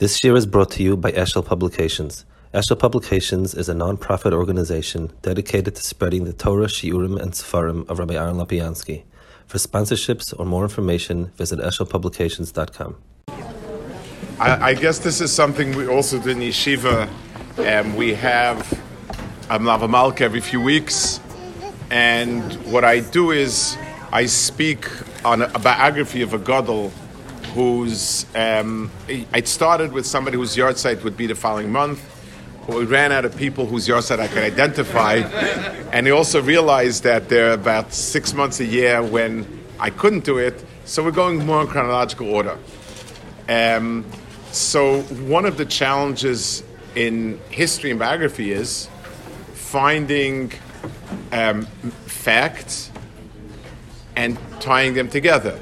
This year is brought to you by Eshel Publications. Eshel Publications is a non-profit organization dedicated to spreading the Torah, Shiurim, and Sefarim of Rabbi Aaron Lopiansky. For sponsorships or more information, visit eshelpublications.com. I, I guess this is something we also do in Yeshiva. Um, we have a Mlava Malka every few weeks, and what I do is I speak on a, a biography of a Gadol who's um, it started with somebody whose yahrzeit would be the following month. But we ran out of people whose yahrzeit I could identify, and he also realized that there are about six months a year when I couldn't do it. So we're going more in chronological order. Um, so one of the challenges in history and biography is finding um, facts and tying them together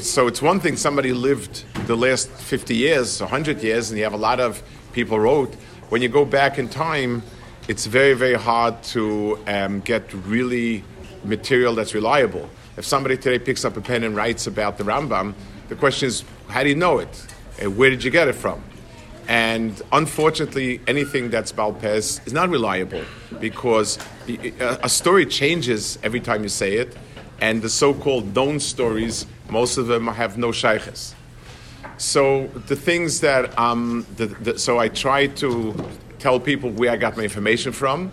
so it's one thing somebody lived the last 50 years, 100 years, and you have a lot of people wrote. When you go back in time, it's very, very hard to um, get really material that's reliable. If somebody today picks up a pen and writes about the Rambam, the question is, how do you know it? And where did you get it from? And unfortunately, anything that's Balpez is not reliable because a story changes every time you say it and the so-called known stories, most of them have no shaykhs. So the things that, um, the, the, so I try to tell people where I got my information from,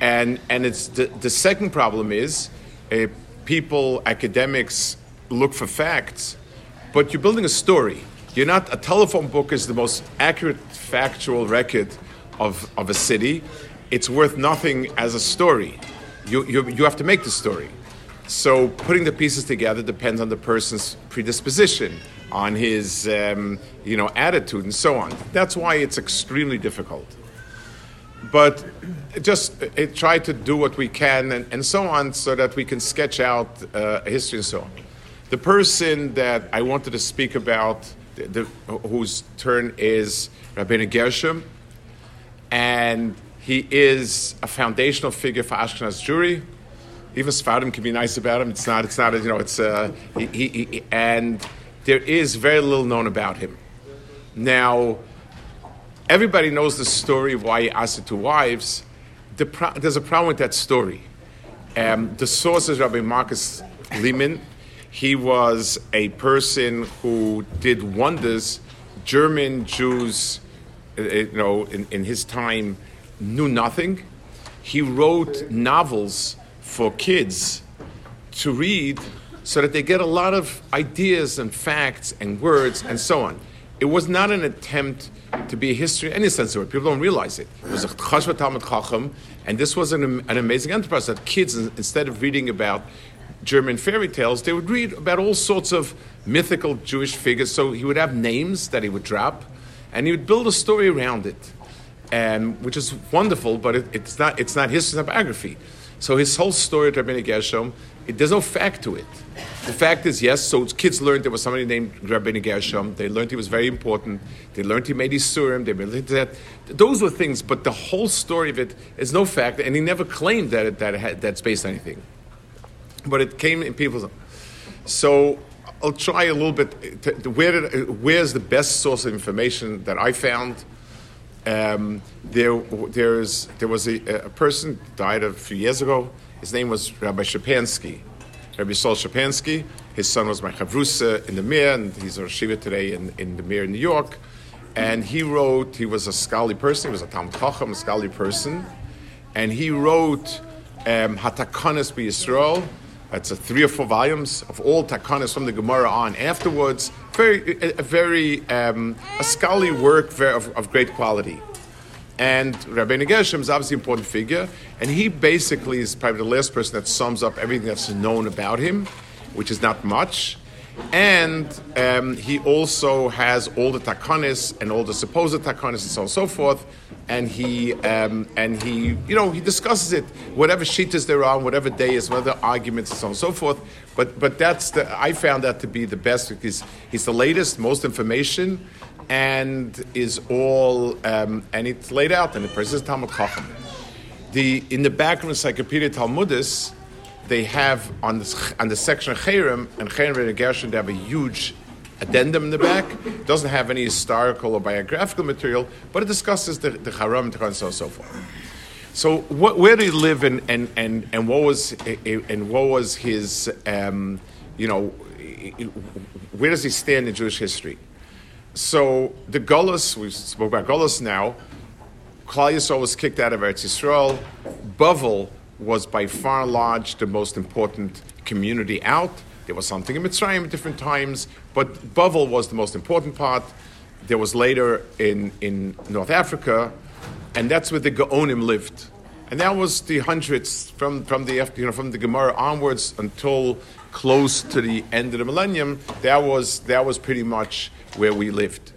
and and it's the, the second problem is, uh, people academics look for facts, but you're building a story. You're not a telephone book is the most accurate factual record of, of a city. It's worth nothing as a story. You, you, you have to make the story. So putting the pieces together depends on the person's predisposition, on his um, you know attitude, and so on. That's why it's extremely difficult. But just uh, try to do what we can and, and, so on, so that we can sketch out uh, history and so on. The person that I wanted to speak about, the, whose turn is Rabbeinu Gershom, and he is a foundational figure for Ashkenaz Jewry even Sfarim can be nice about him. It's not. It's not. You know. It's uh, he, he, he, and there is very little known about him. Now, everybody knows the story of why he asked two wives. The pro- there's a problem with that story. Um, the source is Rabbi Marcus Lehmann. He was a person who did wonders. German Jews, uh, you know, in, in his time, knew nothing. He wrote novels for kids to read so that they get a lot of ideas and facts and words and so on. It was not an attempt to be a history in any sense of it. People don't realize it. It was a Chashva Talmud Chacham, and this was an, an amazing enterprise that kids, instead of reading about German fairy tales, they would read about all sorts of mythical Jewish figures. So he would have names that he would drop, and he would build a story around it, and, which is wonderful, but it, it's, not, it's not history, it's not biography. So his whole story of Rabbeinu Gershom, it, there's no fact to it. The fact is, yes, so kids learned there was somebody named Rabbeinu Gershom. They learned he was very important. They learned he made his Isurim. They learned that. Those were things, but the whole story of it is no fact, and he never claimed that it, that it had, that's based on anything. But it came in people's. So I'll try a little bit. To, where did, where's the best source of information that I found? Um, there, there's, there was a, a, person died a few years ago. His name was Rabbi Schepansky. Rabbi Sol Schepansky. His son was my chavrusa in the Mir, and he's a Shiva today in, in the Mir in New York. And he wrote, he was a scholarly person, he was a Talmud Chacham, a scholarly person. And he wrote um, Hatakanis Yisrael. It's a three or four volumes of all takanas from the Gemara on afterwards. Very, a, very um, a scholarly work of, of, great quality. And Rabbi Gershom is obviously an important figure, and he basically is probably the last person that sums up everything that's known about him, which is not much. And um, he also has all the takanis and all the supposed takanis and so on and so forth and he um, and he you know he discusses it whatever shitas there are whatever day is whatever arguments and so on and so forth. But but that's the I found that to be the best because he's the latest most information and is all um, and it's laid out in the President Talmud Chacham the in the background Encyclopedia Talmudis they have on the on the section of and Cherem and Gershon they have a huge addendum in the back. It doesn't have any historical or biographical material, but it discusses the, the Haram and so on so forth. So what, where did he live and, and, and, and, what, was, eh, eh, and what was his, um, you know, eh, where does he stand in Jewish history? So the Gullus, we spoke about Gullus now, Klal Yisrael was kicked out of Eretz Yisrael. Bavel was by far large the most important community out. There was something in Mitzrayim at different times, but Bavel was the most important part. There was later in, in North Africa, and that's where the Gaonim lived. And that was the hundreds from, from the you know from the Gemara onwards until close to the end of the millennium. That was that was pretty much where we lived.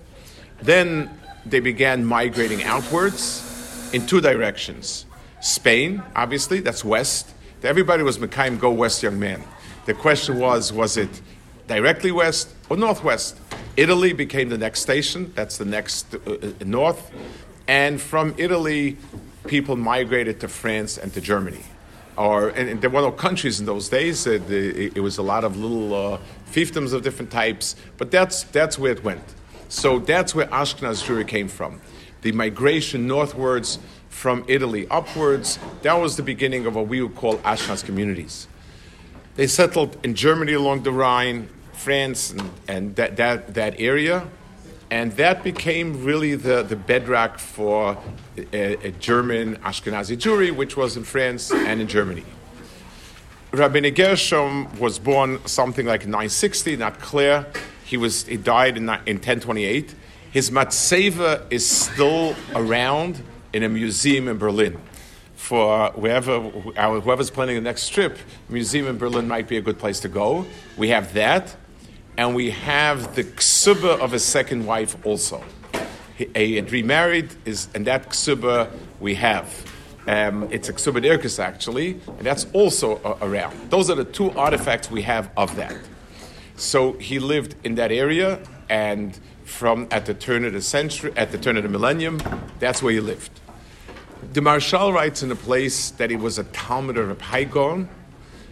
Then they began migrating outwards in two directions. Spain, obviously, that's west. Everybody was Mekayim, go west, young man. The question was, was it directly west or northwest? Italy became the next station, that's the next uh, uh, north. And from Italy, people migrated to France and to Germany. Or, and, and there were no countries in those days. It, it, it was a lot of little uh, fiefdoms of different types, but that's, that's where it went. So that's where Ashkenaz Jewry came from. The migration northwards from Italy upwards, that was the beginning of what we would call Ashkenaz communities. They settled in Germany along the Rhine, France, and, and that, that, that area. And that became really the, the bedrock for a, a German Ashkenazi Jewry, which was in France and in Germany. Rabbi Gershom was born something like 960, not clear. He, was, he died in, in 1028. His matzeva is still around in a museum in Berlin. For whoever, whoever's planning the next trip, museum in Berlin might be a good place to go. We have that, and we have the ksuba of his second wife also. He had remarried, is, and that ksuba we have. Um, it's a ksuba irkis actually, and that's also around. Those are the two artifacts we have of that. So he lived in that area, and from at the turn of the century, at the turn of the millennium, that's where he lived. The Maharshal writes in a place that he was a Talmud of Reb Hai Gaon,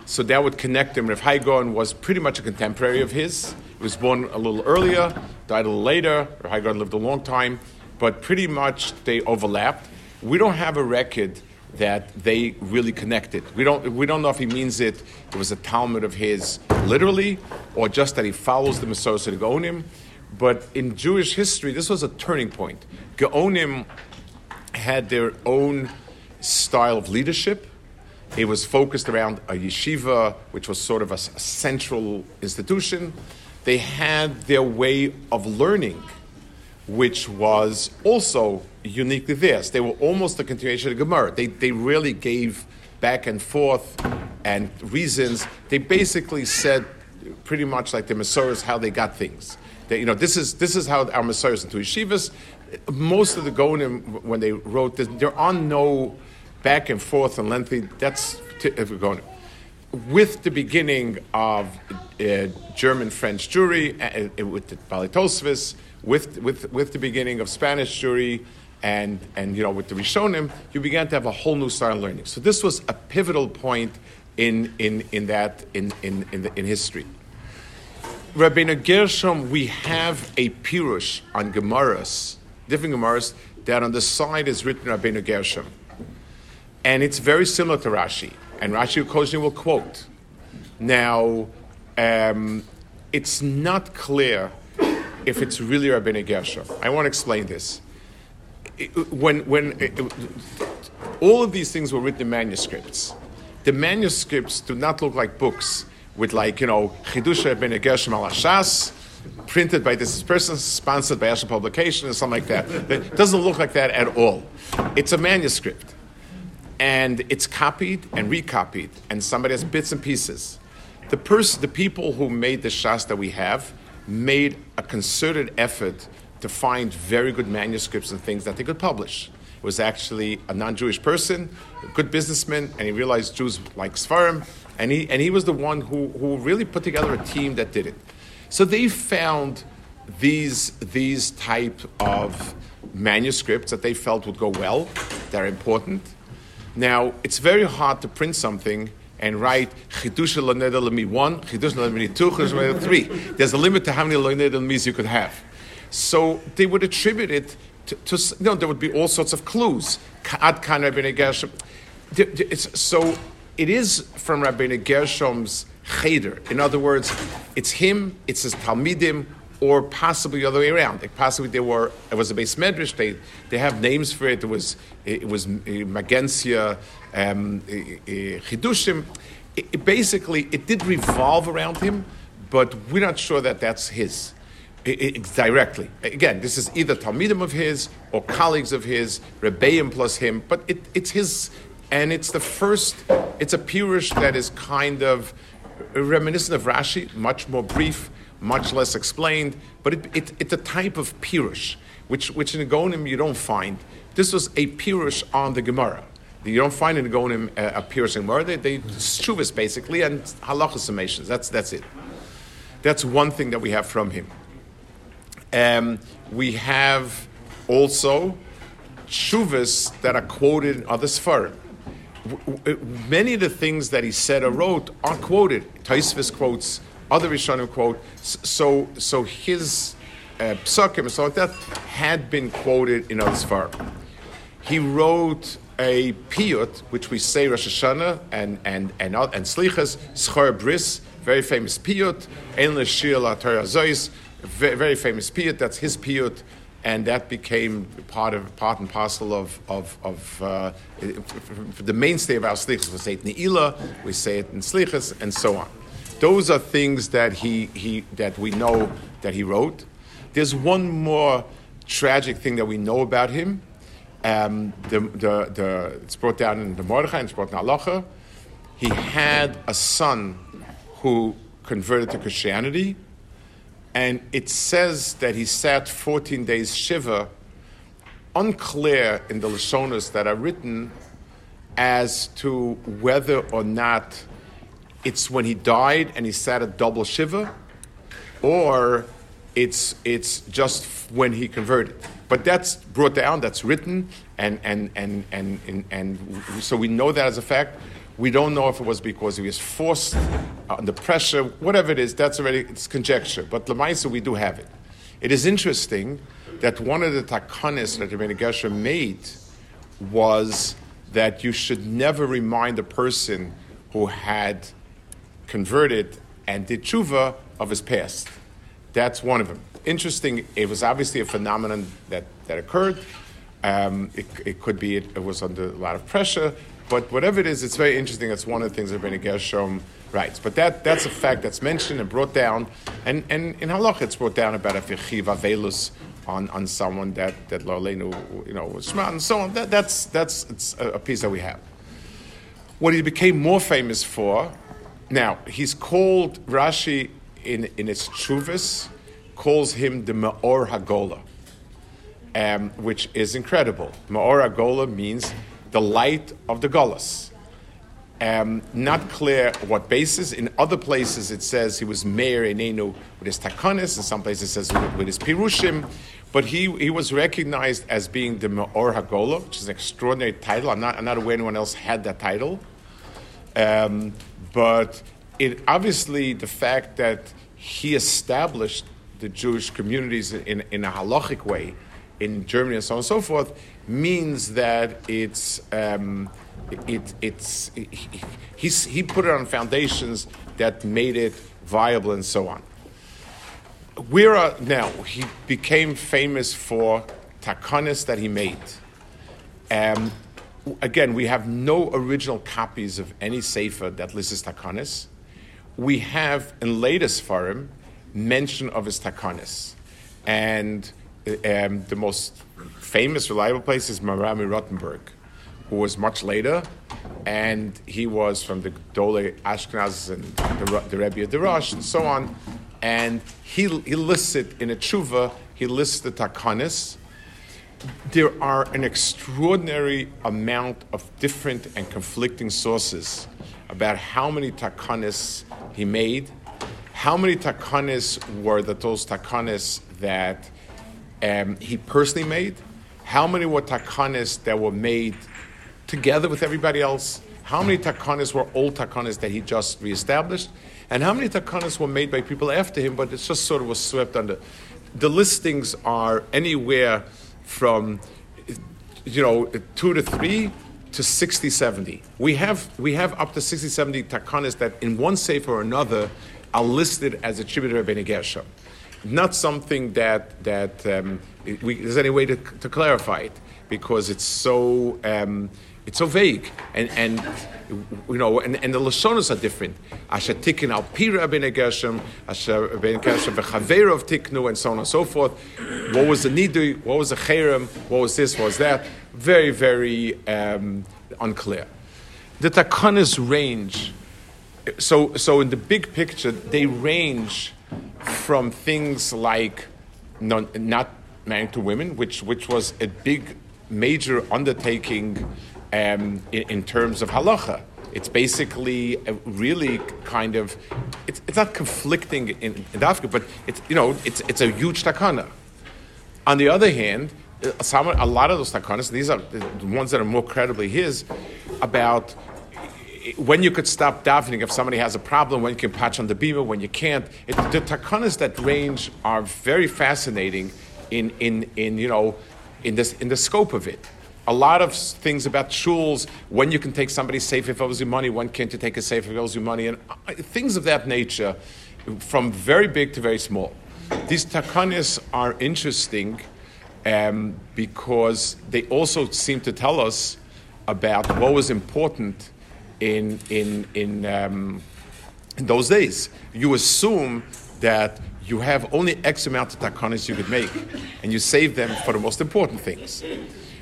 so that would connect him. Reb Hai Gaon was pretty much a contemporary of his. He was born a little earlier, died a little later. Reb Hai Gaon lived a long time, but pretty much they overlapped. We don't have a record that they really connected. We don't, we don't know if he means it, it was a Talmud of his literally, or just that he follows the Masorah Gaonim. But in Jewish history, this was a turning point. Gaonim had their own style of leadership. It was focused around a yeshiva, which was sort of a, a central institution. They had their way of learning, which was also uniquely theirs. They were almost a continuation of the Gemara. They, they really gave back and forth and reasons. They basically said pretty much like the Masoras how they got things. They, you know, this is this is how our Masoras into yeshivas. Most of the Gonim when they wrote this, there are no back and forth and lengthy. That's we're going with the beginning of uh, German French Jewry uh, uh, with the Balitosvis, with, with, with the beginning of Spanish Jewry, and, and you know, with the Rishonim, you began to have a whole new style of learning. So this was a pivotal point in, in, in that, in, in, in, the, in history. Rabbeinu Gershom, we have a pirush on Gemaras, different Gemaras, that on the side is written Rabbeinu Gershom. And it's very similar to Rashi. And Rashi occasionally will quote. Now, um, it's not clear if it's really Rabbeinu Gershom. I want to explain this when, when it, all of these things were written in manuscripts, the manuscripts do not look like books with like, you know, Chidusha ben Gershom al Ashas, printed by this person, sponsored by Eshel Publication, or something like that. It doesn't look like that at all. It's a manuscript. And it's copied and recopied, and somebody has bits and pieces. The, pers- the people who made the Shas that we have made a concerted effort to find very good manuscripts and things that they could publish. It was actually a non-Jewish person, a good businessman, and he realized Jews like Sfarim, and he, and he was the one who, who really put together a team that did it. So they found these, these type of manuscripts that they felt would go well, they're important. Now, it's very hard to print something and write Chidusha Loneda Lemi 1, Chidusha Lemi 2, Chidusha Lemi 3. There's a limit to how many Loneda Lemis you could have. So they would attribute it to, to you know, there would be all sorts of clues. Ad Rabbeinu Gershom. So it is from Rabbi Gershom's cheder. In other words, it's him, it's his Talmidim, or possibly the other way around. Like possibly there were it was a base medrash. They they have names for it. It was it was uh, Magensia, um, uh, uh, Chidushim. It, it basically, it did revolve around him, but we're not sure that that's his. It, it, directly. Again, this is either Talmidim of his or colleagues of his, Rebbeim plus him, but it, it's his, and it's the first, it's a Pirush that is kind of reminiscent of Rashi, much more brief, much less explained, but it, it, it's a type of Pirush, which, which in the Gonim you don't find. This was a Pirush on the Gemara. You don't find in the Gonim a, a Pirush in Gemara. They, they shuvas basically and halacha summations. That's, that's it. That's one thing that we have from him. Um, we have also shuvas that are quoted in other Sfarim. Many of the things that he said or wrote are quoted. Taisvis quotes, other Rishonim quote. So, so his uh, psukim and so like that had been quoted in other Sfarim. He wrote a piyut, which we say Rosh Hashanah and and and and Slichas Schor Bris, very famous piyut. Ein l'shir la Torah zois very famous piyut. That's his piyut, and that became part of part and parcel of of, of uh, the mainstay of our slichas. We say it in Ne'ilah, we say it in slichas, and so on. Those are things that he, he that we know that he wrote. There's one more tragic thing that we know about him. Um, the, the, the, it's brought down in the Mordechai and it's brought in Halacha. He had a son who converted to Christianity and it says that he sat 14 days Shiva, unclear in the Lashonas that are written as to whether or not it's when he died and he sat a double Shiva, or it's, it's just when he converted. But that's brought down, that's written, and, and, and, and, and, and so we know that as a fact. We don't know if it was because he was forced under pressure, whatever it is, that's already it's conjecture. But Lamaisa, we do have it. It is interesting that one of the takanis that Rabbi Gershom made was that you should never remind a person who had converted and did tshuva of his past. That's one of them. Interesting, it was obviously a phenomenon that, that occurred. Um, it, it, could be it, it, was under a lot of pressure, but whatever it is, it's very interesting. It's one of the things that Rabbi Gershom writes. But that, that's a fact that's mentioned and brought down. And, and in Halach, it's brought down about a fichiv avelus on, on someone that, that Lorleinu, you know, was smart and so on. That, that's that's a, a piece that we have. What he became more famous for, now, he's called, Rashi in, in its Chuvis, calls him the Ma'or Hagola, um, which is incredible. Ma'or Hagola means the light of the Golas. Um, not clear what basis. In other places, it says he was mayor in Enenu with his Takanis. In some places, it says with, with his Pirushim. But he, he was recognized as being the Me'or Hagola, which is an extraordinary title. I'm not, I'm not aware anyone else had that title. Um, but it obviously, the fact that he established the Jewish communities in, in a halachic way in Germany and so on and so forth means that it's. Um, it, it's he, he put it on foundations that made it viable and so on. Where are, now he became famous for takanis that he made. Um, again, we have no original copies of any sefer that lists takanis. We have in latest forum mention of his takanis, and um, the most famous, reliable place is Marami Rottenberg who was much later, and he was from the Dole Ashkenaz and the, the Rebbe of Darash and so on. And he, he lists it in a tshuva, he lists the takanis. There are an extraordinary amount of different and conflicting sources about how many takanis he made, how many takanis were the, those takanis that um, he personally made, how many were takanis that were made together with everybody else? how many takanas were old takanas that he just reestablished, and how many takanas were made by people after him, but it just sort of was swept under. The listings are anywhere from, you know, two to three to 60, 70. We have, we have up to 60, 70 takanas that in one sefer or another are listed as attributed to Rabbeinu Gershom. Not something that, that um, we, there's any way to, to clarify it because it's so um, it's so vague and and you know and, and the lashonos are different. Asher tikin al pira ben gershom, asher ben gershom v'chaver of tiknu, and so on and so forth. What was the nidu? What was the cherem? What was this? What was that? Very very um, unclear. The takanas range. So so in the big picture, they range from things like non, not married to women, which which was a big major undertaking um, in, in, terms of halacha. It's basically really kind of it's, it's not conflicting in, in Dafka, but it's you know it's it's a huge takana. On the other hand, some, a lot of those takanas, these are the ones that are more credibly his, about when you could stop davening if somebody has a problem, when you can patch on the beamer, when you can't. It, the takanas that range are very fascinating in, in, in you know in, this, in the scope of it. A lot of things about shuls, when you can take somebody's safe if it owes you money, when can't you take a safe if it owes you money, and uh, things of that nature, from very big to very small. These takanis are interesting um, because they also seem to tell us about what was important in, in, in, um, in those days. You assume that you have only X amount of takanis you could make, and you save them for the most important things.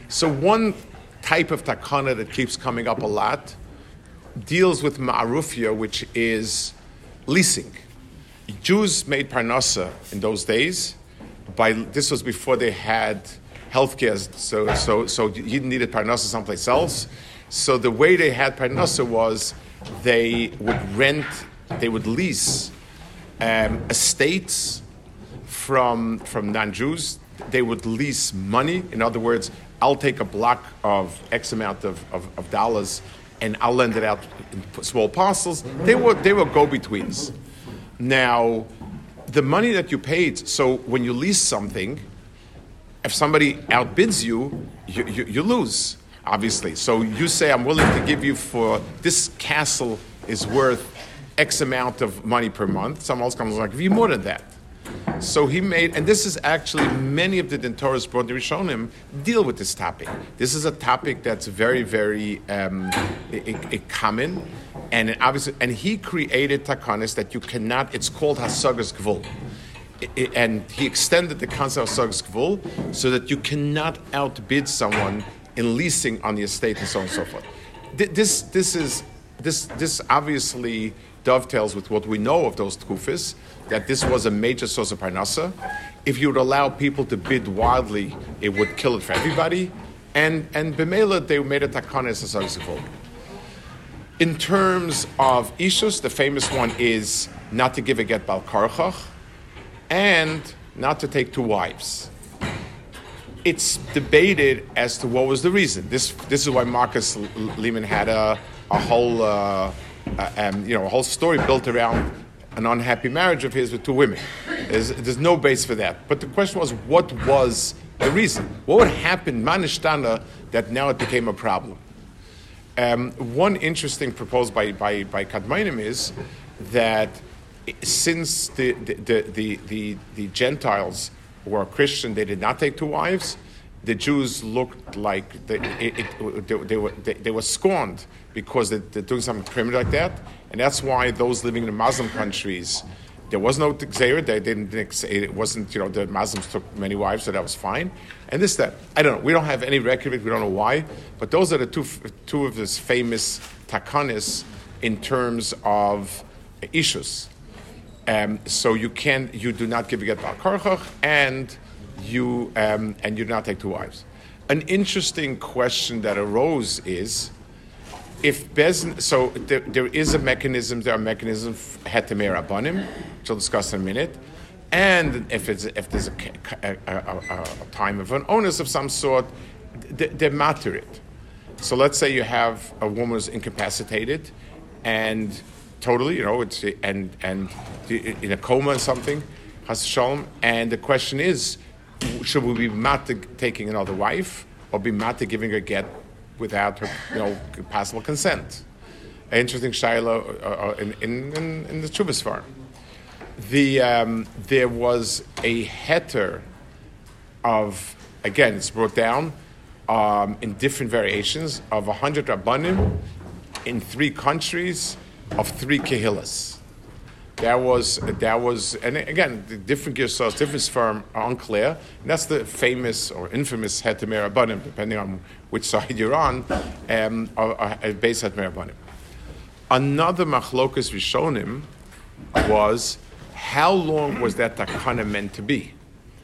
So one type of takana that keeps coming up a lot deals with ma'arufia, which is leasing. Jews made parnasa in those days. By this was before they had healthcare, so so so you needed parnasa someplace else. So the way they had parnasa was they would rent, they would lease um, estates from, from non Jews. They would lease money. In other words, I'll take a block of X amount of, of, of dollars and I'll lend it out in small parcels. They were, they were go betweens. Now, the money that you paid, so when you lease something, if somebody outbids you, you, you, you lose, obviously. So you say, I'm willing to give you for this castle is worth X amount of money per month. Someone else comes like, give you more than that. So he made, and this is actually many of the Dentoris brought the him deal with this topic. This is a topic that's very, very um, common, and obviously, and he created takanis that you cannot. It's called hasagas gvul, and he extended the concept of hasagas gvul so that you cannot outbid someone in leasing on the estate and so on and so forth. This, this is this, this obviously dovetails with what we know of those tkufis, that this was a major source of parnasa. If you would allow people to bid wildly, it would kill it for everybody. And, and Bemela, they made a takanes asagzifol. In terms of Ishus, the famous one is not to give a get bal karchach and not to take two wives. It's debated as to what was the reason. This, this is why Marcus Lehmann had a, a whole uh, um, you know, a whole story built around an unhappy marriage of his with two women. There's, there's no base for that. But the question was, what was the reason? What would happen, manishtana, that now it became a problem? Um, one interesting proposal by, by, by Kadmainim is that since the, the, the, the, the Gentiles were Christian, they did not take two wives, the Jews looked like they, it, it, they, they, were, they, they, were scorned because they, are doing something criminal like that. And that's why those living in the Muslim countries, there was no Xer, they didn't, it wasn't, you know, the Muslims took many wives, so that was fine. And this, that, I don't know, we don't have any record of it, we don't know why, but those are the two, two of his famous takanis in terms of issues. Um, so you can, you do not give a get bar and you um, and you do not take two wives. An interesting question that arose is if so there, there is a mechanism, there are mechanisms hetemer abanim, which I'll discuss in a minute, and if it's if there's a, a, a, a time of an onus of some sort, they, they matter it. So let's say you have a woman who's incapacitated, and totally, you know, it's and and in a coma or something, has shalom. And the question is, should we be mata taking another wife, or be mata giving her get without her, you know, possible consent? Interesting shaila uh, uh, in, in, in, the Chuvas farm. The um, there was a heter of again, it's brought down um, in different variations of 100 rabbanim in three countries of three kehillas. That was that was, and again, the different girsas, different firm are unclear. And that's the famous or infamous hetemer rabbanim, depending on which side you're on, um, base hetemer rabbanim. Another machlokas rishonim was how long was that takana meant to be?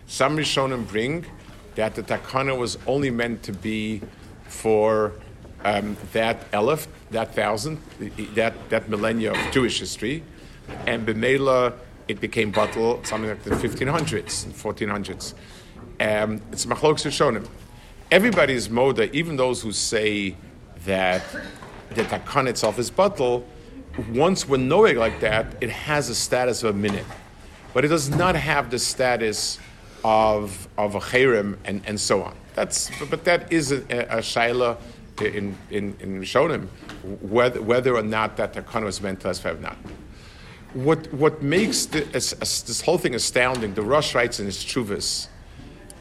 Some rishonim bring that the takana was only meant to be for um, that elef, that thousand, that, that millennia of Jewish history, and b'meila it became batal something like the 1500s and 1400s. Um, it's machlok shonim. Everybody's moda, even those who say that the takan itself is batal, once we're knowing like that, it has a status of a minute, but it does not have the status of of a cherem and, and so on. That's but that is a, a shaila in in in Rishonim, whether whether or not that takana was meant to us or not. What what makes the, this whole thing astounding? The Rosh writes in his Chuvas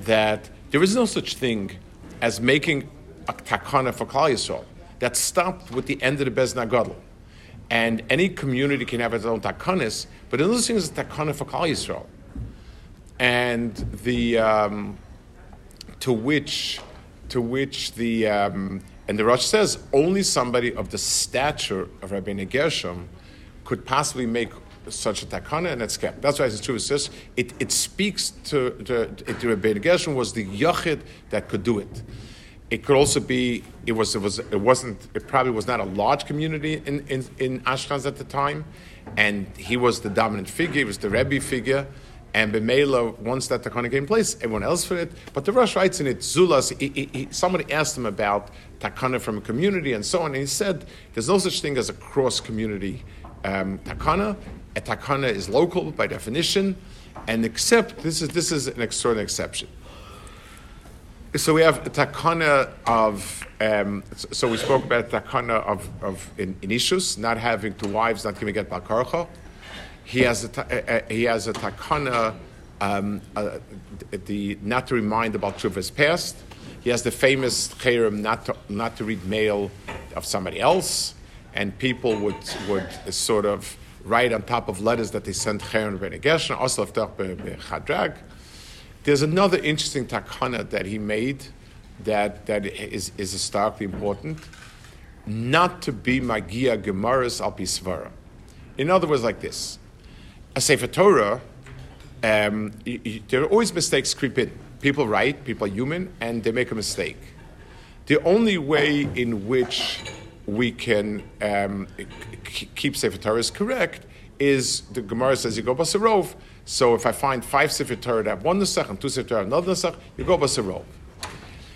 that there is no such thing as making a takana for Klal Yisrael that stopped with the end of the Bezna Gadol. And any community can have its own takanis, but another thing is a takana for Klal Yisrael and the um, to which to which the um, and the Rosh says only somebody of the stature of Rabbi Gershom could possibly make such a takana, and it's kept. That's why it's true. It says it, it speaks to, to, to Rabbi Gershom was the yachid that could do it. It could also be it was it was it wasn't it probably was not a large community in in, in Ashkenaz at the time, and he was the dominant figure. He was the Rebbe figure. And Bemela, once that takana came in place, everyone else for it. But the Rosh writes in it, Zulas, he, he, he, somebody asked him about takana from a community and so on, and he said there's no such thing as a cross community um, takana. A takana is local by definition, and except this is this is an extraordinary exception. So we have a takana of. Um, so we spoke about takana of, of in, in issues, not having two wives, not giving get balkarcha. He has a, uh, uh, he has a takana, um, uh, the, not to remind about Truva's past. He has the famous cherem not to, not to read mail of somebody else, and people would, would sort of write on top of letters that they sent cherem ben Gershon, also chadrag. There's another interesting takana that he made that, that is, is historically important. Not to be magia gemaras al pisvara. In other words, like this a Sefer Torah, um, there are always mistakes creep in. People write, people are human, and they make a mistake. The only way in which we can um, keep Sefer Torah is correct is the Gemara says you go basarov. So if I find five Sefer Torah that have one Nusach and two Sefer Torah another Nusach, you go basarov.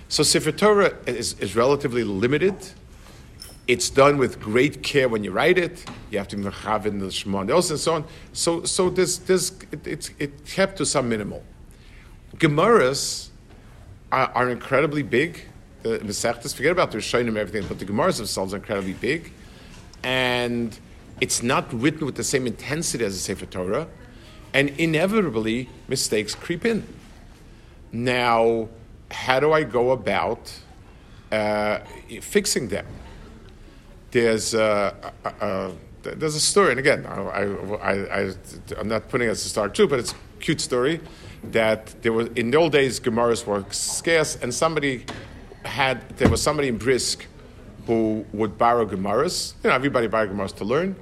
So Sefer Torah is, is relatively limited it's done with great care when you write it. You have to have in the Shemon and so on. So, so there's, there's, it, it's it kept to some minimal. Gemaras are, are incredibly big. The Masechtas, forget about the Rishonim and everything, but the Gemaras themselves are incredibly big. And it's not written with the same intensity as the Sefer Torah. And inevitably, mistakes creep in. Now, how do I go about uh, fixing them? There's uh, uh, uh, there's a story, and again, I, I, am not putting it as a star too, but it's a cute story that there was in the old days Gemaras were scarce, and somebody had there was somebody in Brisk who would borrow Gemaras. You know, everybody borrowed Gemaras to learn,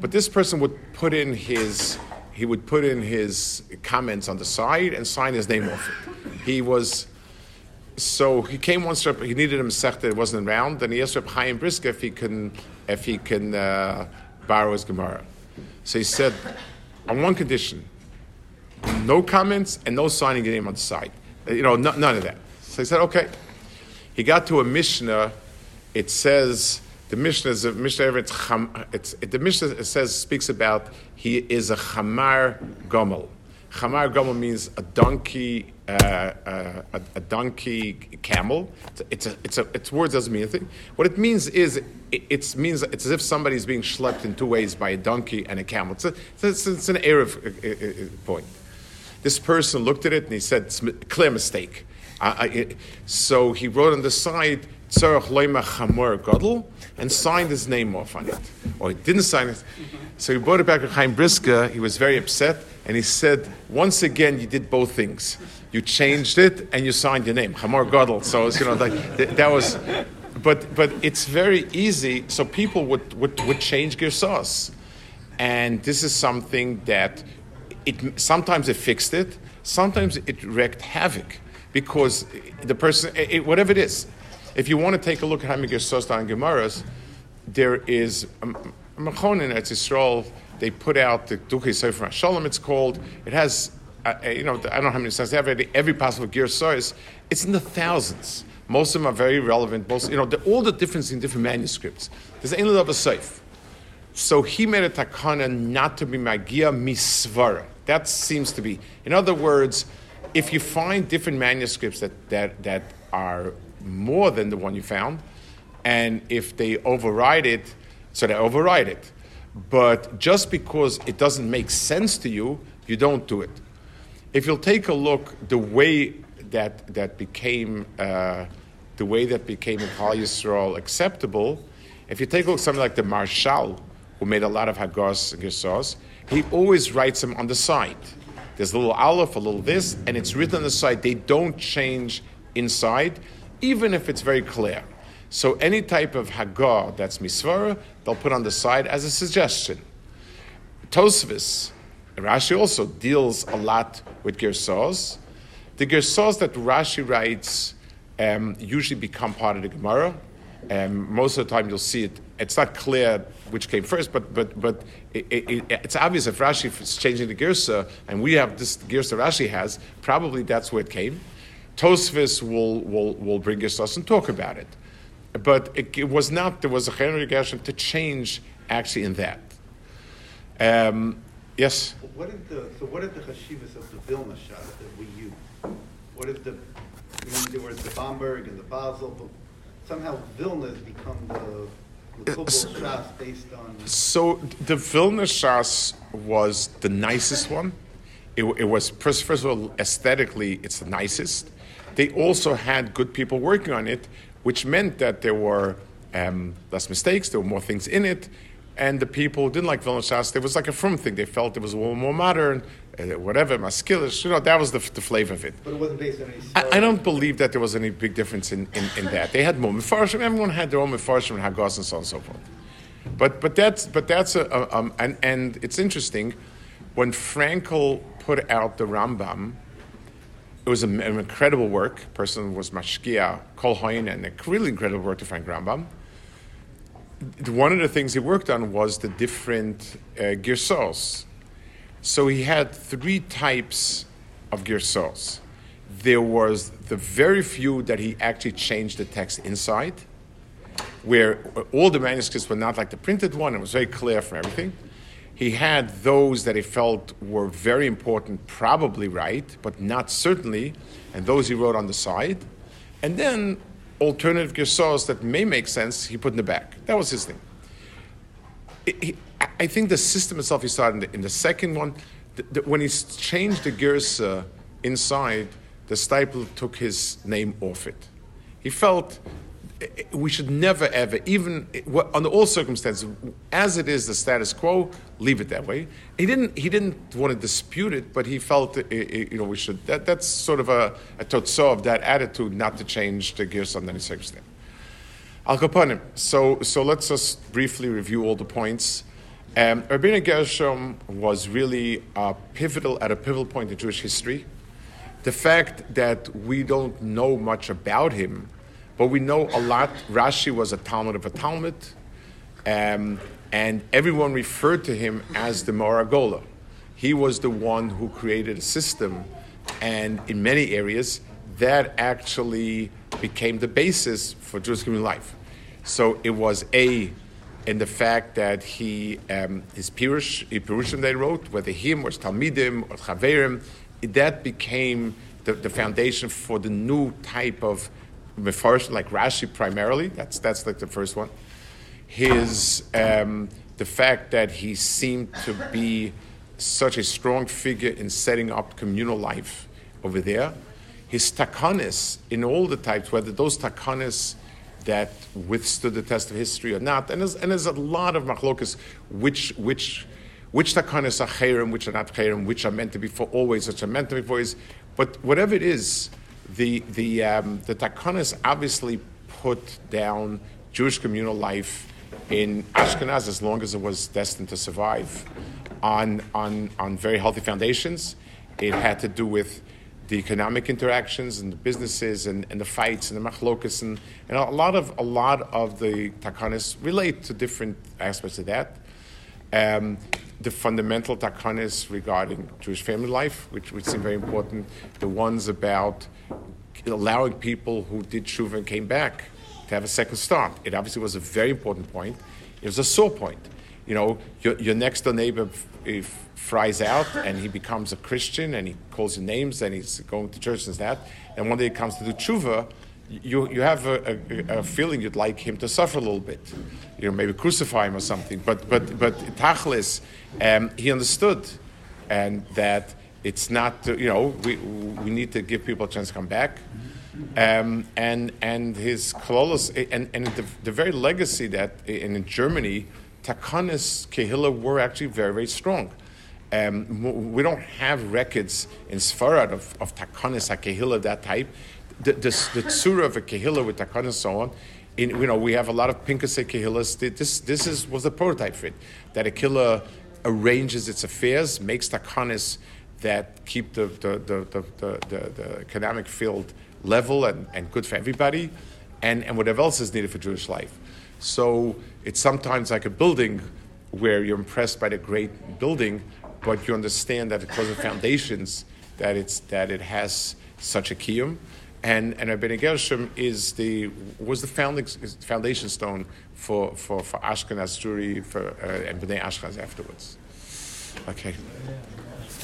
but this person would put in his he would put in his comments on the side and sign his name off it. He was so he came once. He needed a masechta that wasn't around, and he asked Reb Chaim Brisker if he can if he can uh, borrow his Gemara. So he said, on one condition, no comments and no signing your name on the side. You know, none of that. So he said, okay. He got to a Mishnah it says the Mishnah is a Mishnah. It's, it's it, the Mishnah says speaks about he is a chamar gomel. Chamar gomel means a donkey, uh, uh, a, a, donkey camel. It's a, it's a, its words doesn't mean anything. What it means is it, means it's as if somebody is being schlepped in two ways by a donkey and a camel. It's, a, it's, it's an Erev uh, uh, point. This person looked at it and he said, "It's a clear mistake." I, I, so he wrote on the side Tzarech Loima Chamor Gadol, and signed his name off on it. Or he didn't sign it. So he brought it back to Chaim Brisker. He was very upset, and he said, Once again, you did both things. You changed it, and you signed your name, Chamor Gadol. So, was, you know, like, that was. But, but it's very easy. So people would, would, would change sauce, And this is something that it, sometimes it fixed it, sometimes it wreaked havoc because the person, it, whatever it is, if you want to take a look at Hamigir Sosta and Gemaras, there is a Machonin at Yisrael. They put out the Dukhei Sefer Shalom. It's called. It has, uh, you know, I don't know how many sides they have. Every, every possible gear size. It's in the thousands. Most of them are very relevant. Most, you know, the, all the difference in different manuscripts. There's only of a safe. So he made a takana not to be magia misvara. That seems to be. In other words, if you find different manuscripts that, that, that are more than the one you found. And if they override it, so they override it. But just because it doesn't make sense to you, you don't do it. If you'll take a look, the way that that became uh, the way that became in Yisrael acceptable, if you take a look, something like the Maharshal, who made a lot of Hagos and Gesos, he always writes them on the side. There's a little aleph, a little this, and it's written on the side. They don't change inside even if it's very clear. So any type of Hagah that's Misvara, they'll put on the side as a suggestion. Tosvis, Rashi also deals a lot with Gersos. The Gersos that Rashi writes um, usually become part of the Gemara. Um, most of the time you'll see it. It's not clear which came first, but but but it, it, it's obvious if Rashi is changing the Gersa and we have this Gersa Rashi has, probably that's where it came. Tosfos will, will, will bring us and talk about it. But it, it, was not, there was a Henry Gershon to change actually in that. Um, yes? What is the, so what is the Hashivas of the Vilna Shas that we use? What is the, I mean, there was the Bomberg and the Basel, but somehow Vilna has become the, the based on... So the Vilna Shas was the nicest one. It, it was, first, first of all, aesthetically, it's the nicest they also had good people working on it, which meant that there were um, less mistakes, there were more things in it, and the people who didn't like Vilna Shas, there was like a from thing. They felt it was a little more modern, uh, whatever, maskilish, you know, that was the, the flavor of it. But it wasn't based on any I, I, don't believe that there was any big difference in, in, in that. They had more Mefarshim, everyone had their own Mefarshim and Hagos and so on and so forth. But, but that's, but that's a, a um, and, and it's interesting, when Frankel put out the Rambam, it was an incredible work. Person was Mashkia, Kol Hoin, and a really incredible work to Frank Rambam. One of the things he worked on was the different uh. So he had three types of girsos. There was the very few that he actually changed the text inside, where all the manuscripts were not like the printed one, it was very clear from everything. He had those that he felt were very important, probably right, but not certainly, and those he wrote on the side. And then alternative gesos that may make sense, he put in the back. That was his thing. he, I think the system itself he started in the, in the second one. The, the, when he changed the gersa uh, inside, the Steipler took his name off it. He felt we should never ever, even under all circumstances, as it is the status quo, leave it that way. He didn't. He didn't want to dispute it, but he felt uh, uh, uh, you know we should. That, that's sort of a, a totso of that attitude, not to change the gears under any circumstance. Al Kapanim. So so let's just briefly review all the points. Um, Rabbeinu Gershom was really a pivotal at a pivotal point in Jewish history. The fact that we don't know much about him but we know a lot. Rashi was a Talmud of a Talmud, um, and everyone referred to him as the Moragola. He was the one who created a system, and in many areas, that actually became the basis for Jewish community life. So it was a in the fact that he um, his Pirush, Pirushim they wrote, whether him or Talmidim or Chaverim, that became the, the foundation for the new type of Mefarshim, like Rashi primarily. That's that's like the first one. His um, the fact that he seemed to be such a strong figure in setting up communal life over there. His takanis in all the types, whether those takanis that withstood the test of history or not, and there's, and there's a lot of machlokas which which which takanis are chayrim, which are not chayrim, which are meant to be for always, which are meant to be for always. But whatever it is, the the um, the takanis obviously put down Jewish communal life in Ashkenaz as long as it was destined to survive on, on, on very healthy foundations. It had to do with the economic interactions and the businesses and, and the fights and the machlokas and, and a lot of a lot of the takanis relate to different aspects of that. Um, the fundamental takanis regarding Jewish family life, which which seem very important, the ones about allowing people who did tshuva and came back to have a second start. It obviously was a very important point. It was a sore point. You know, your, your next door neighbor f- fries out and he becomes a Christian and he calls you names and he's going to church and that. And one day he comes to do tshuva, you, you have a, a, a, feeling you'd like him to suffer a little bit. You know, maybe crucify him or something. But, but, but Tachlis, um, he understood and that it's not, you know, we, we need to give people a chance to come back. Um, and and his kololos and and the, the very legacy that in, Germany, Takanis Kehillah were actually very very strong. Um, we don't have records in Sfarad of, of Takanis HaKehillah, that type. The, the, the of a Kehillah with Takanis and so on, in, you know, we have a lot of Pinkase Kehillahs. This, this is, was the prototype for it. That a Kehillah arranges its affairs, makes Takanis that keep the, the, the, the, the, the economic field level and, and good for everybody, and, and whatever else is needed for Jewish life. So it's sometimes like a building where you're impressed by the great building, but you understand that because of foundations, that it's that it has such a kiyum. And and Rabbi Gershom is the was the founding foundation stone for for, for Ashkenaz Jewry for uh, and Bnei Ashkenaz afterwards. Okay.